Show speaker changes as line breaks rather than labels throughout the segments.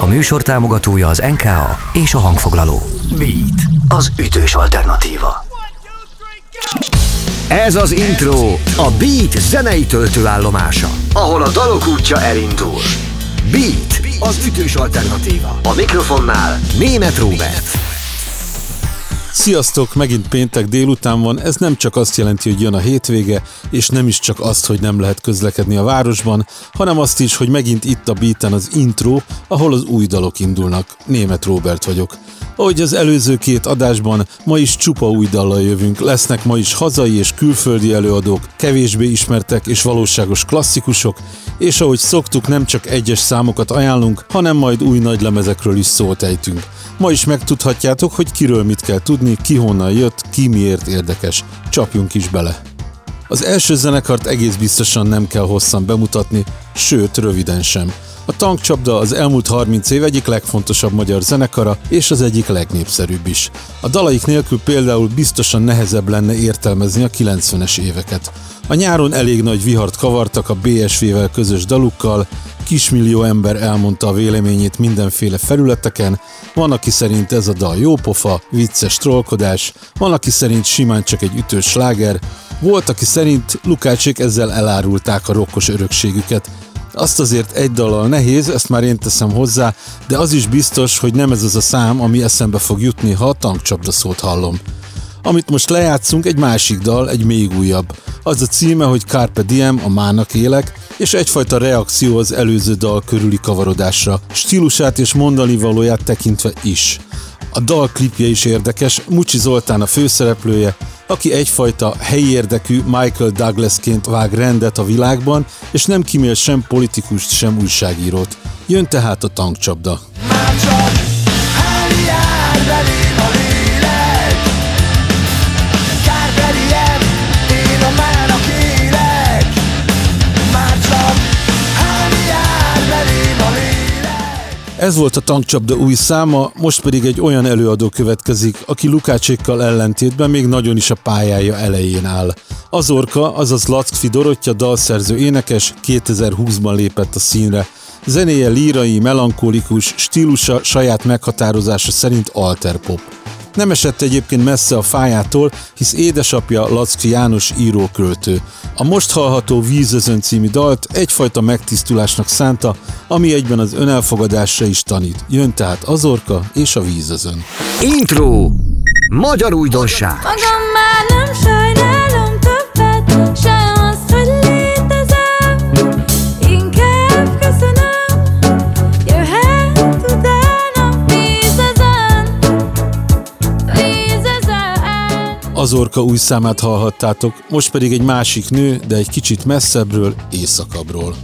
A műsor támogatója az NKA és a hangfoglaló. Beat, az ütős alternatíva. Ez az intro, a Beat zenei töltőállomása, ahol a dalok útja elindul. Beat, az ütős alternatíva. A mikrofonnál Német Róbert.
Sziasztok, megint péntek délután van, ez nem csak azt jelenti, hogy jön a hétvége, és nem is csak azt, hogy nem lehet közlekedni a városban, hanem azt is, hogy megint itt a beaten az intro, ahol az új dalok indulnak. Német Robert vagyok. Ahogy az előző két adásban, ma is csupa új dallal jövünk, lesznek ma is hazai és külföldi előadók, kevésbé ismertek és valóságos klasszikusok, és ahogy szoktuk, nem csak egyes számokat ajánlunk, hanem majd új nagylemezekről is szót ejtünk. Ma is megtudhatjátok, hogy kiről mit kell tudni, ki honnan jött, ki miért érdekes. Csapjunk is bele! Az első zenekart egész biztosan nem kell hosszan bemutatni, sőt röviden sem. A tankcsapda az elmúlt 30 év egyik legfontosabb magyar zenekara, és az egyik legnépszerűbb is. A dalaik nélkül például biztosan nehezebb lenne értelmezni a 90-es éveket. A nyáron elég nagy vihart kavartak a BSV-vel közös dalukkal, kismillió ember elmondta a véleményét mindenféle felületeken, van, aki szerint ez a dal jópofa, vicces trollkodás, van, aki szerint simán csak egy ütős sláger, volt, aki szerint Lukácsék ezzel elárulták a rokkos örökségüket, azt azért egy dallal nehéz, ezt már én teszem hozzá, de az is biztos, hogy nem ez az a szám, ami eszembe fog jutni, ha a tankcsapda szót hallom. Amit most lejátszunk, egy másik dal, egy még újabb. Az a címe, hogy Carpe Diem, a mának élek, és egyfajta reakció az előző dal körüli kavarodásra, stílusát és mondani valóját tekintve is. A dal klipje is érdekes, Mucsi Zoltán a főszereplője, aki egyfajta helyi érdekű Michael Douglasként vág rendet a világban, és nem kimél sem politikust, sem újságírót. Jön tehát a tankcsapda. Ez volt a tankcsapda új száma, most pedig egy olyan előadó következik, aki Lukácsékkal ellentétben még nagyon is a pályája elején áll. Azorka, azaz Lackfi Dorottya dalszerző énekes 2020-ban lépett a színre. Zenéje lírai, melankolikus, stílusa saját meghatározása szerint alterpop. Nem esett egyébként messze a fájától, hisz édesapja Lackfi János íróköltő. A most hallható Vízözön című dalt egyfajta megtisztulásnak szánta, ami egyben az önelfogadásra is tanít. Jön tehát Azorka és a Vízözön.
Intro! Magyar újdonság! Magam már nem
Azorka új számát hallhattátok, most pedig egy másik nő, de egy kicsit messzebbről, északabbról.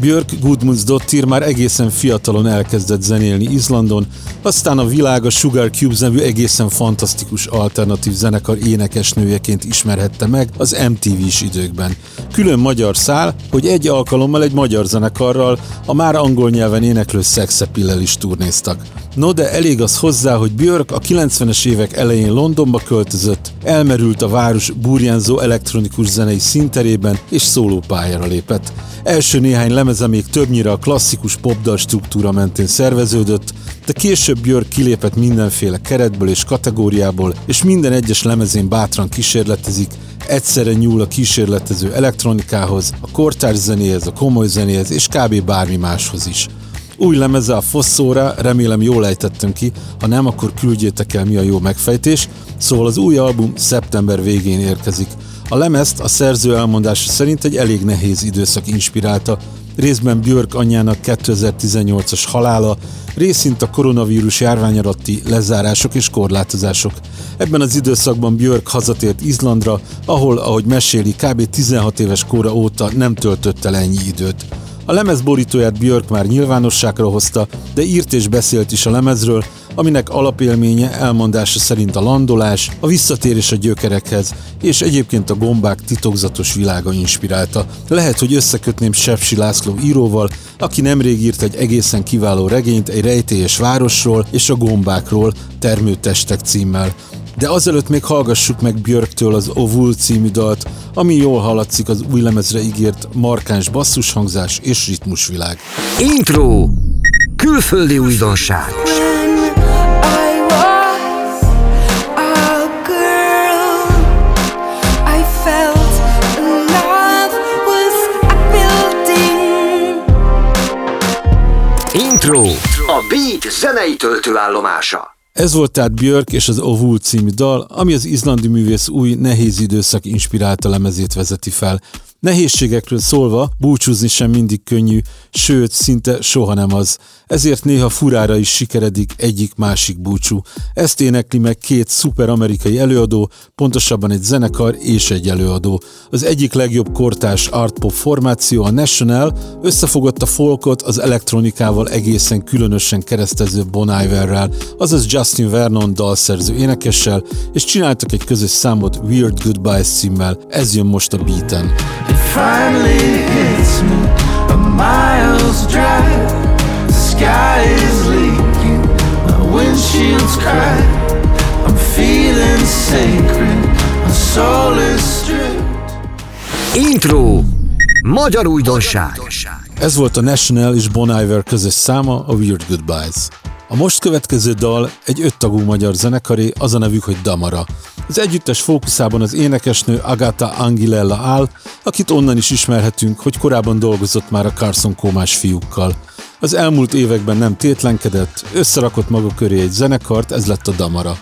Björk Gudmundsdottir már egészen fiatalon elkezdett zenélni Izlandon, aztán a világ a Sugar Cubes nevű egészen fantasztikus alternatív zenekar énekesnőjeként ismerhette meg az MTV-s időkben. Külön magyar szál, hogy egy alkalommal egy magyar zenekarral a már angol nyelven éneklő Sexepillel is turnéztak. No de elég az hozzá, hogy Björk a 90-es évek elején Londonba költözött, elmerült a város burjánzó elektronikus zenei színterében és szólópályára lépett. Első néhány lemeze még többnyire a klasszikus popdal struktúra mentén szerveződött, de később Björk kilépett mindenféle keretből és kategóriából, és minden egyes lemezén bátran kísérletezik, egyszerre nyúl a kísérletező elektronikához, a kortárs zenéhez, a komoly zenéhez és kb. bármi máshoz is. Új lemeze a Fosszóra, remélem jól ejtettem ki, ha nem, akkor küldjétek el mi a jó megfejtés, szóval az új album szeptember végén érkezik. A lemezt a szerző elmondása szerint egy elég nehéz időszak inspirálta, részben Björk anyjának 2018-as halála, részint a koronavírus járvány alatti lezárások és korlátozások. Ebben az időszakban Björk hazatért Izlandra, ahol, ahogy meséli, kb. 16 éves kora óta nem töltött el ennyi időt. A lemez borítóját Björk már nyilvánosságra hozta, de írt és beszélt is a lemezről, aminek alapélménye elmondása szerint a landolás, a visszatérés a gyökerekhez, és egyébként a gombák titokzatos világa inspirálta. Lehet, hogy összekötném Sepsi László íróval, aki nemrég írt egy egészen kiváló regényt egy rejtélyes városról és a gombákról, termőtestek címmel. De azelőtt még hallgassuk meg Björktől az Ovul című dalt, ami jól hallatszik az új lemezre ígért markáns basszushangzás és ritmusvilág.
Intro! külföldi újdonság. Intro. A Beat zenei töltőállomása.
Ez volt tehát Björk és az Ovul című dal, ami az izlandi művész új nehéz időszak inspirálta lemezét vezeti fel. Nehézségekről szólva, búcsúzni sem mindig könnyű, sőt, szinte soha nem az. Ezért néha furára is sikeredik egyik-másik búcsú. Ezt énekli meg két szuper amerikai előadó, pontosabban egy zenekar és egy előadó. Az egyik legjobb kortás artpop formáció, a National, összefogott a folkot az elektronikával egészen különösen keresztező Bon Iverrel, azaz Justin Vernon dalszerző énekessel, és csináltak egy közös számot Weird Goodbyes címmel. Ez jön most a beaten. It finally hits me a miles drive. The sky is leaking, my windshield's cracked. I'm feeling sacred, my soul is stripped.
Intro Magyar újdonság
Ez volt a National és Bon Iver közös száma, a Weird Goodbyes. A most következő dal egy öttagú magyar zenekaré, az a nevük, hogy Damara. Az együttes fókuszában az énekesnő Agata Angilella áll, akit onnan is ismerhetünk, hogy korábban dolgozott már a Carson Kómás fiúkkal. Az elmúlt években nem tétlenkedett, összerakott maga köré egy zenekart, ez lett a Damara.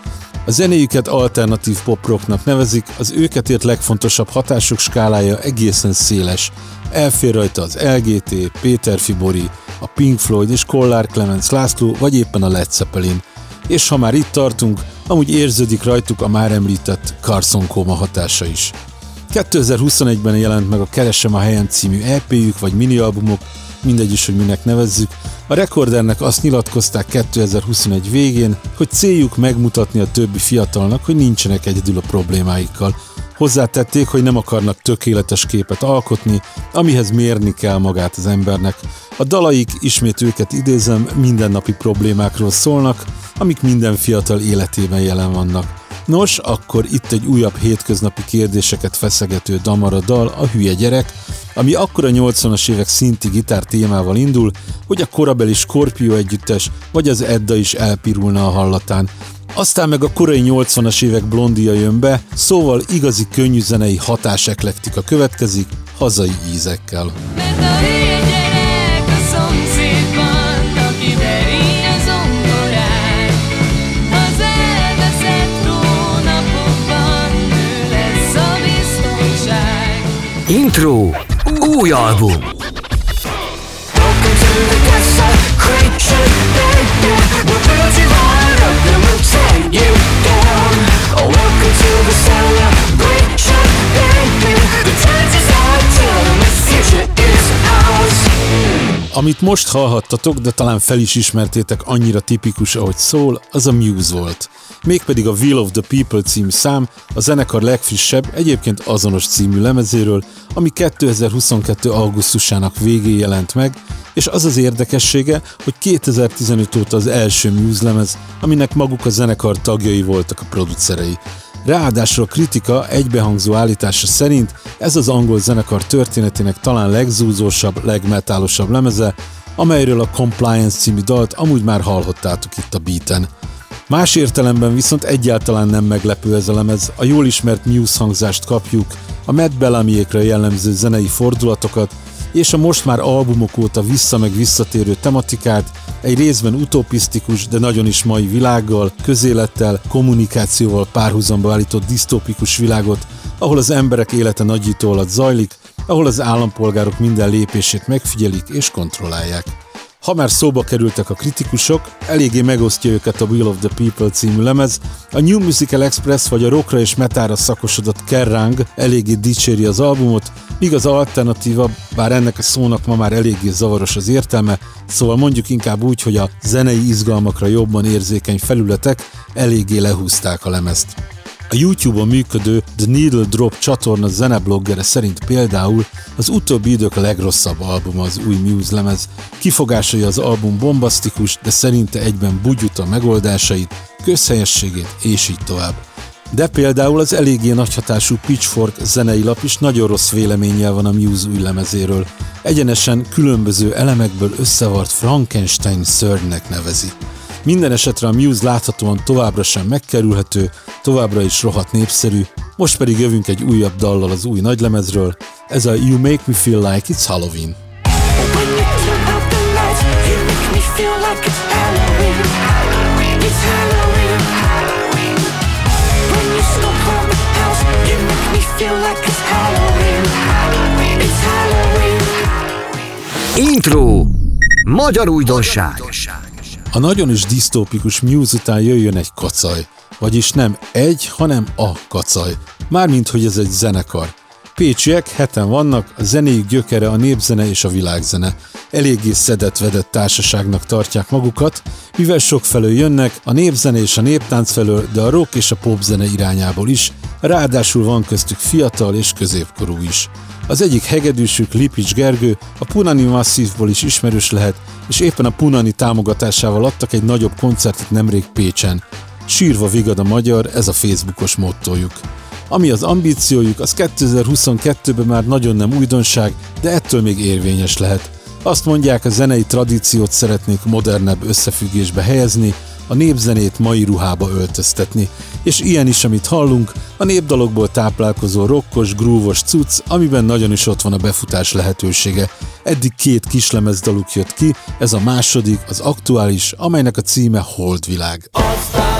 A zenéjüket alternatív poprocknak nevezik, az őket ért legfontosabb hatások skálája egészen széles. Elfér rajta az LGT, Péter Fibori, a Pink Floyd és Kollár Clemens László, vagy éppen a Led Zeppelin. És ha már itt tartunk, amúgy érződik rajtuk a már említett Carson Koma hatása is. 2021-ben jelent meg a Keresem a helyen című EP-jük vagy minialbumok, mindegy is, hogy minek nevezzük. A rekordernek azt nyilatkozták 2021 végén, hogy céljuk megmutatni a többi fiatalnak, hogy nincsenek egyedül a problémáikkal. Hozzátették, hogy nem akarnak tökéletes képet alkotni, amihez mérni kell magát az embernek. A dalaik, ismét őket idézem, mindennapi problémákról szólnak, amik minden fiatal életében jelen vannak. Nos, akkor itt egy újabb hétköznapi kérdéseket feszegető damara dal, a Hülye gyerek, ami akkor a 80-as évek szinti gitár témával indul, hogy a korabeli Scorpio együttes vagy az Edda is elpirulna a hallatán. Aztán meg a korai 80-as évek blondia jön be, szóval igazi könnyű zenei hatás eklektika következik, hazai ízekkel. Mert a
Intro. Új album. Welcome to the desecration,
Amit most hallhattatok, de talán fel is ismertétek annyira tipikus, ahogy szól, az a Muse volt mégpedig a Will of the People című szám a zenekar legfrissebb, egyébként azonos című lemezéről, ami 2022. augusztusának végén jelent meg, és az az érdekessége, hogy 2015 óta az első Muse lemez, aminek maguk a zenekar tagjai voltak a producerei. Ráadásul a kritika egybehangzó állítása szerint ez az angol zenekar történetének talán legzúzósabb, legmetálosabb lemeze, amelyről a Compliance című dalt amúgy már hallhattátok itt a beaten. Más értelemben viszont egyáltalán nem meglepő ez a lemez, a jól ismert Muse hangzást kapjuk, a Matt Bellamiékra jellemző zenei fordulatokat, és a most már albumok óta vissza meg visszatérő tematikát, egy részben utopisztikus, de nagyon is mai világgal, közélettel, kommunikációval párhuzamba állított disztópikus világot, ahol az emberek élete nagyító alatt zajlik, ahol az állampolgárok minden lépését megfigyelik és kontrollálják. Ha már szóba kerültek a kritikusok, eléggé megosztja őket a Will of the People című lemez, a New Musical Express vagy a rockra és metára szakosodott Kerrang eléggé dicséri az albumot, míg az alternatíva, bár ennek a szónak ma már eléggé zavaros az értelme, szóval mondjuk inkább úgy, hogy a zenei izgalmakra jobban érzékeny felületek eléggé lehúzták a lemezt. A YouTube-on működő The Needle Drop csatorna zenebloggere szerint például az utóbbi idők legrosszabb albuma az új Muse lemez. Kifogásai az album bombasztikus, de szerinte egyben bugyuta megoldásait, közhelyességét és így tovább. De például az eléggé nagyhatású Pitchfork zenei lap is nagyon rossz véleménnyel van a Muse új lemezéről. Egyenesen különböző elemekből összevart Frankenstein szörnynek nevezi. Minden esetre a Muse láthatóan továbbra sem megkerülhető, továbbra is rohadt népszerű, most pedig jövünk egy újabb dallal az új nagylemezről, ez a You Make Me Feel Like It's Halloween.
Intro. Magyar újdonság.
A nagyon is disztópikus Muse után jöjjön egy kacaj. Vagyis nem egy, hanem a kacaj. Mármint, hogy ez egy zenekar. Pécsiek, heten vannak, a zenéjük gyökere a népzene és a világzene. Eléggé szedett-vedett társaságnak tartják magukat, mivel sok felől jönnek, a népzene és a néptánc felől, de a rock és a popzene irányából is, ráadásul van köztük fiatal és középkorú is. Az egyik hegedűsük Lipics Gergő a Punani Masszívból is ismerős lehet, és éppen a Punani támogatásával adtak egy nagyobb koncertet nemrég Pécsen. Sírva vigad a magyar, ez a Facebookos mottójuk. Ami az ambíciójuk, az 2022-ben már nagyon nem újdonság, de ettől még érvényes lehet. Azt mondják, a zenei tradíciót szeretnék modernebb összefüggésbe helyezni, a népzenét mai ruhába öltöztetni. És ilyen is, amit hallunk, a népdalokból táplálkozó rokkos, grúvos cucc, amiben nagyon is ott van a befutás lehetősége. Eddig két kislemezdaluk jött ki, ez a második, az aktuális, amelynek a címe Holdvilág.
Aztán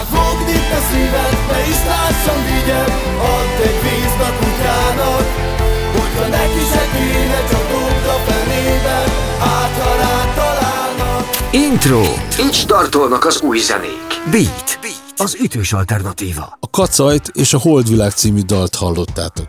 Intro. Így startolnak az új zenék. Beat. Az ütős alternatíva.
A Kacajt és a Holdvilág című dalt hallottátok.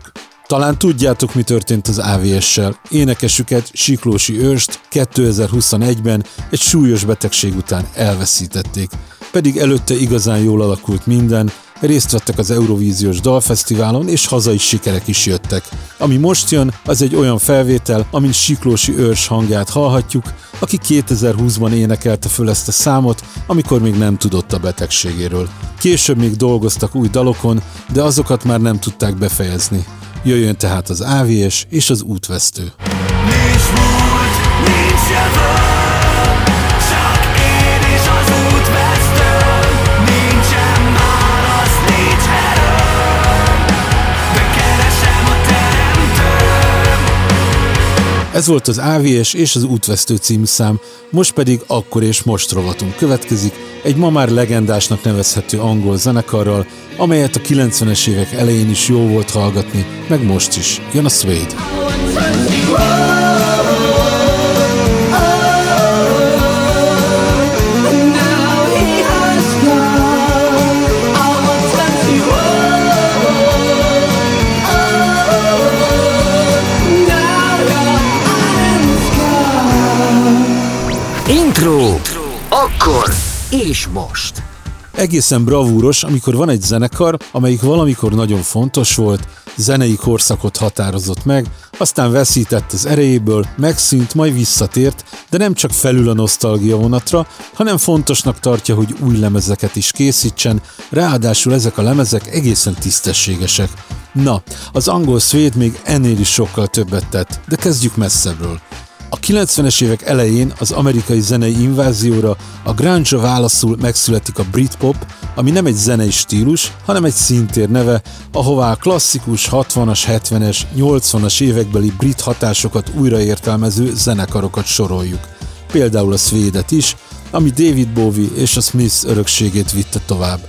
Talán tudjátok, mi történt az AVS-sel. Énekesüket, Siklósi Őrst 2021-ben egy súlyos betegség után elveszítették. Pedig előtte igazán jól alakult minden, részt vettek az Eurovíziós Dalfesztiválon, és hazai sikerek is jöttek. Ami most jön, az egy olyan felvétel, amin Siklósi Őrs hangját hallhatjuk, aki 2020-ban énekelte föl ezt a számot, amikor még nem tudott a betegségéről. Később még dolgoztak új dalokon, de azokat már nem tudták befejezni. Jöjjön tehát az AVS és az útvesztő. Ez volt az AVS és az útvesztő című szám, most pedig akkor és most rovatunk következik, egy ma már legendásnak nevezhető angol zenekarral, amelyet a 90-es évek elején is jó volt hallgatni, meg most is. Jön a Suede.
Akkor és most.
Egészen bravúros, amikor van egy zenekar, amelyik valamikor nagyon fontos volt, zenei korszakot határozott meg, aztán veszített az erejéből, megszűnt, majd visszatért, de nem csak felül a nosztalgia vonatra, hanem fontosnak tartja, hogy új lemezeket is készítsen, ráadásul ezek a lemezek egészen tisztességesek. Na, az angol szvéd még ennél is sokkal többet tett, de kezdjük messzebbről. A 90-es évek elején az amerikai zenei invázióra a grunge válaszul megszületik a Britpop, ami nem egy zenei stílus, hanem egy szintér neve, ahová a klasszikus 60-as, 70-es, 80-as évekbeli brit hatásokat újraértelmező zenekarokat soroljuk. Például a Svédet is, ami David Bowie és a Smiths örökségét vitte tovább.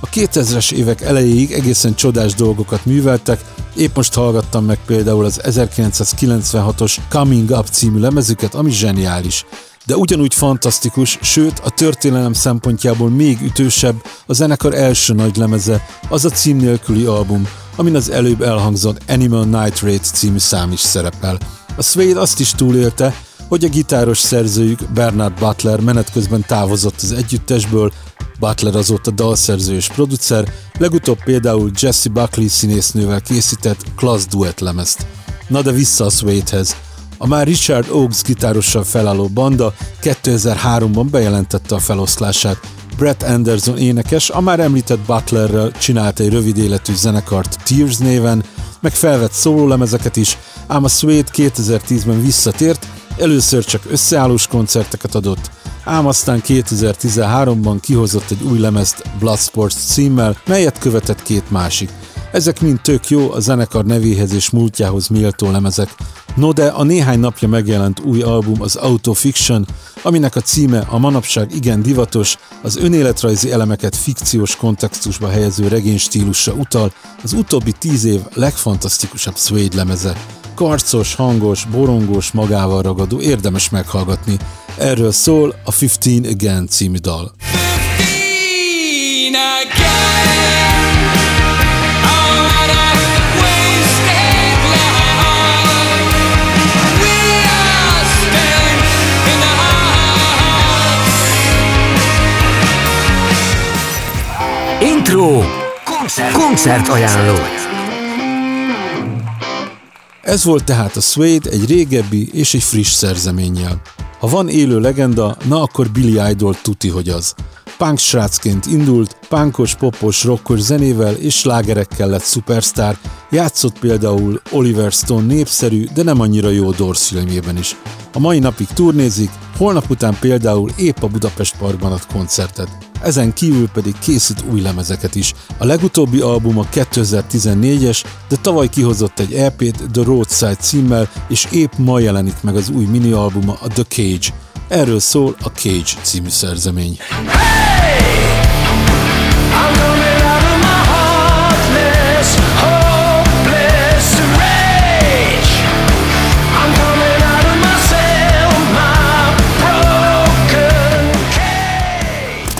A 2000-es évek elejéig egészen csodás dolgokat műveltek, épp most hallgattam meg például az 1996-os Coming Up című lemezüket, ami zseniális. De ugyanúgy fantasztikus, sőt a történelem szempontjából még ütősebb a zenekar első nagy lemeze, az a cím nélküli album, amin az előbb elhangzott Animal Nitrate című szám is szerepel. A Suede azt is túlélte, hogy a gitáros szerzőjük Bernard Butler menet közben távozott az együttesből, Butler azóta dalszerző és producer, legutóbb például Jesse Buckley színésznővel készített Class Duet lemezt. Na de vissza a Suedehez. A már Richard Oakes gitárossal felálló banda 2003-ban bejelentette a feloszlását. Brett Anderson énekes a már említett Butlerrel csinált egy rövid életű zenekart Tears néven, meg felvett szólólemezeket is, ám a Suede 2010-ben visszatért, először csak összeállós koncerteket adott, ám aztán 2013-ban kihozott egy új lemezt Bloodsports címmel, melyet követett két másik. Ezek mind tök jó, a zenekar nevéhez és múltjához méltó lemezek. No de a néhány napja megjelent új album az Autofiction, aminek a címe a manapság igen divatos, az önéletrajzi elemeket fikciós kontextusba helyező regénystílusra utal, az utóbbi tíz év legfantasztikusabb Suede lemeze. Karcos, hangos, borongós, magával ragadó, érdemes meghallgatni. Erről szól a 15 Again című dal.
Intro. Koncert. Koncert ajánló.
Ez volt tehát a Suede egy régebbi és egy friss szerzeménnyel. Ha van élő legenda, na akkor Billy Idol tuti, hogy az. Punk srácként indult, punkos, popos, rockos zenével és slágerekkel lett szupersztár, játszott például Oliver Stone népszerű, de nem annyira jó Doors filmjében is. A mai napig turnézik, holnap után például épp a Budapest Parkban ad koncertet. Ezen kívül pedig készít új lemezeket is. A legutóbbi album a 2014-es, de tavaly kihozott egy EP-t The Roadside címmel, és épp ma jelenik meg az új minialbuma a The Cage. Erről szól a Cage című szerzemény.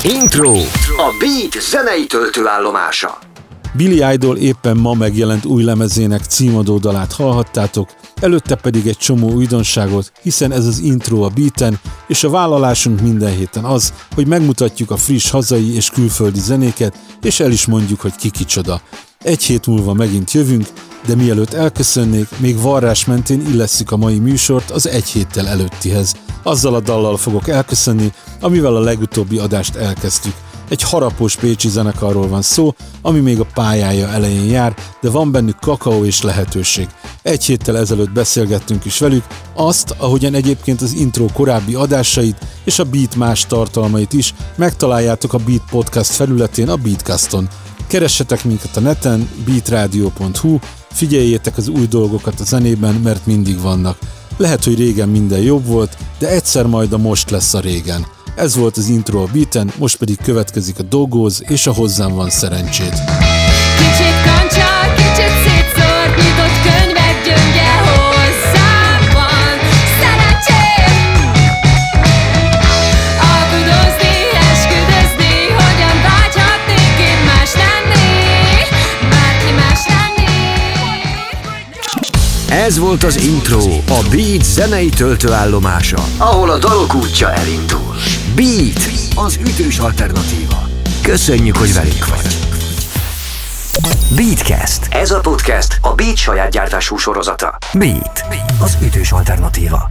Intro. A Beat zenei töltőállomása.
Billy Idol éppen ma megjelent új lemezének címadó dalát hallhattátok, előtte pedig egy csomó újdonságot, hiszen ez az intro a beaten, és a vállalásunk minden héten az, hogy megmutatjuk a friss hazai és külföldi zenéket, és el is mondjuk, hogy ki kicsoda. Egy hét múlva megint jövünk, de mielőtt elköszönnék, még varrás mentén illesszük a mai műsort az egy héttel előttihez. Azzal a dallal fogok elköszönni, amivel a legutóbbi adást elkezdtük. Egy harapós pécsi zenekarról van szó, ami még a pályája elején jár, de van bennük kakaó és lehetőség. Egy héttel ezelőtt beszélgettünk is velük, azt, ahogyan egyébként az intro korábbi adásait és a Beat más tartalmait is megtaláljátok a Beat Podcast felületén a Beatcaston. Keressetek minket a neten, beatradio.hu, figyeljétek az új dolgokat a zenében, mert mindig vannak. Lehet, hogy régen minden jobb volt, de egyszer majd a most lesz a régen. Ez volt az intro a beaten, most pedig következik a Dogóz és a Hozzám van szerencsét.
Kicsit kancsa, kicsit szétszórt, nyitott könyvek gyöngye hozzám van szerencsém. Alkudozni, esküdözni, hogyan vágyhatnék én más lenni, bárki más lenni.
Ez volt az Intro. A Beat zenei töltőállomása. Ahol a dalok útja elindul. Beat. Az ütős alternatíva. Köszönjük, hogy velünk vagy. Beatcast. Ez a podcast a Beat saját gyártású sorozata. Beat. Az ütős alternatíva.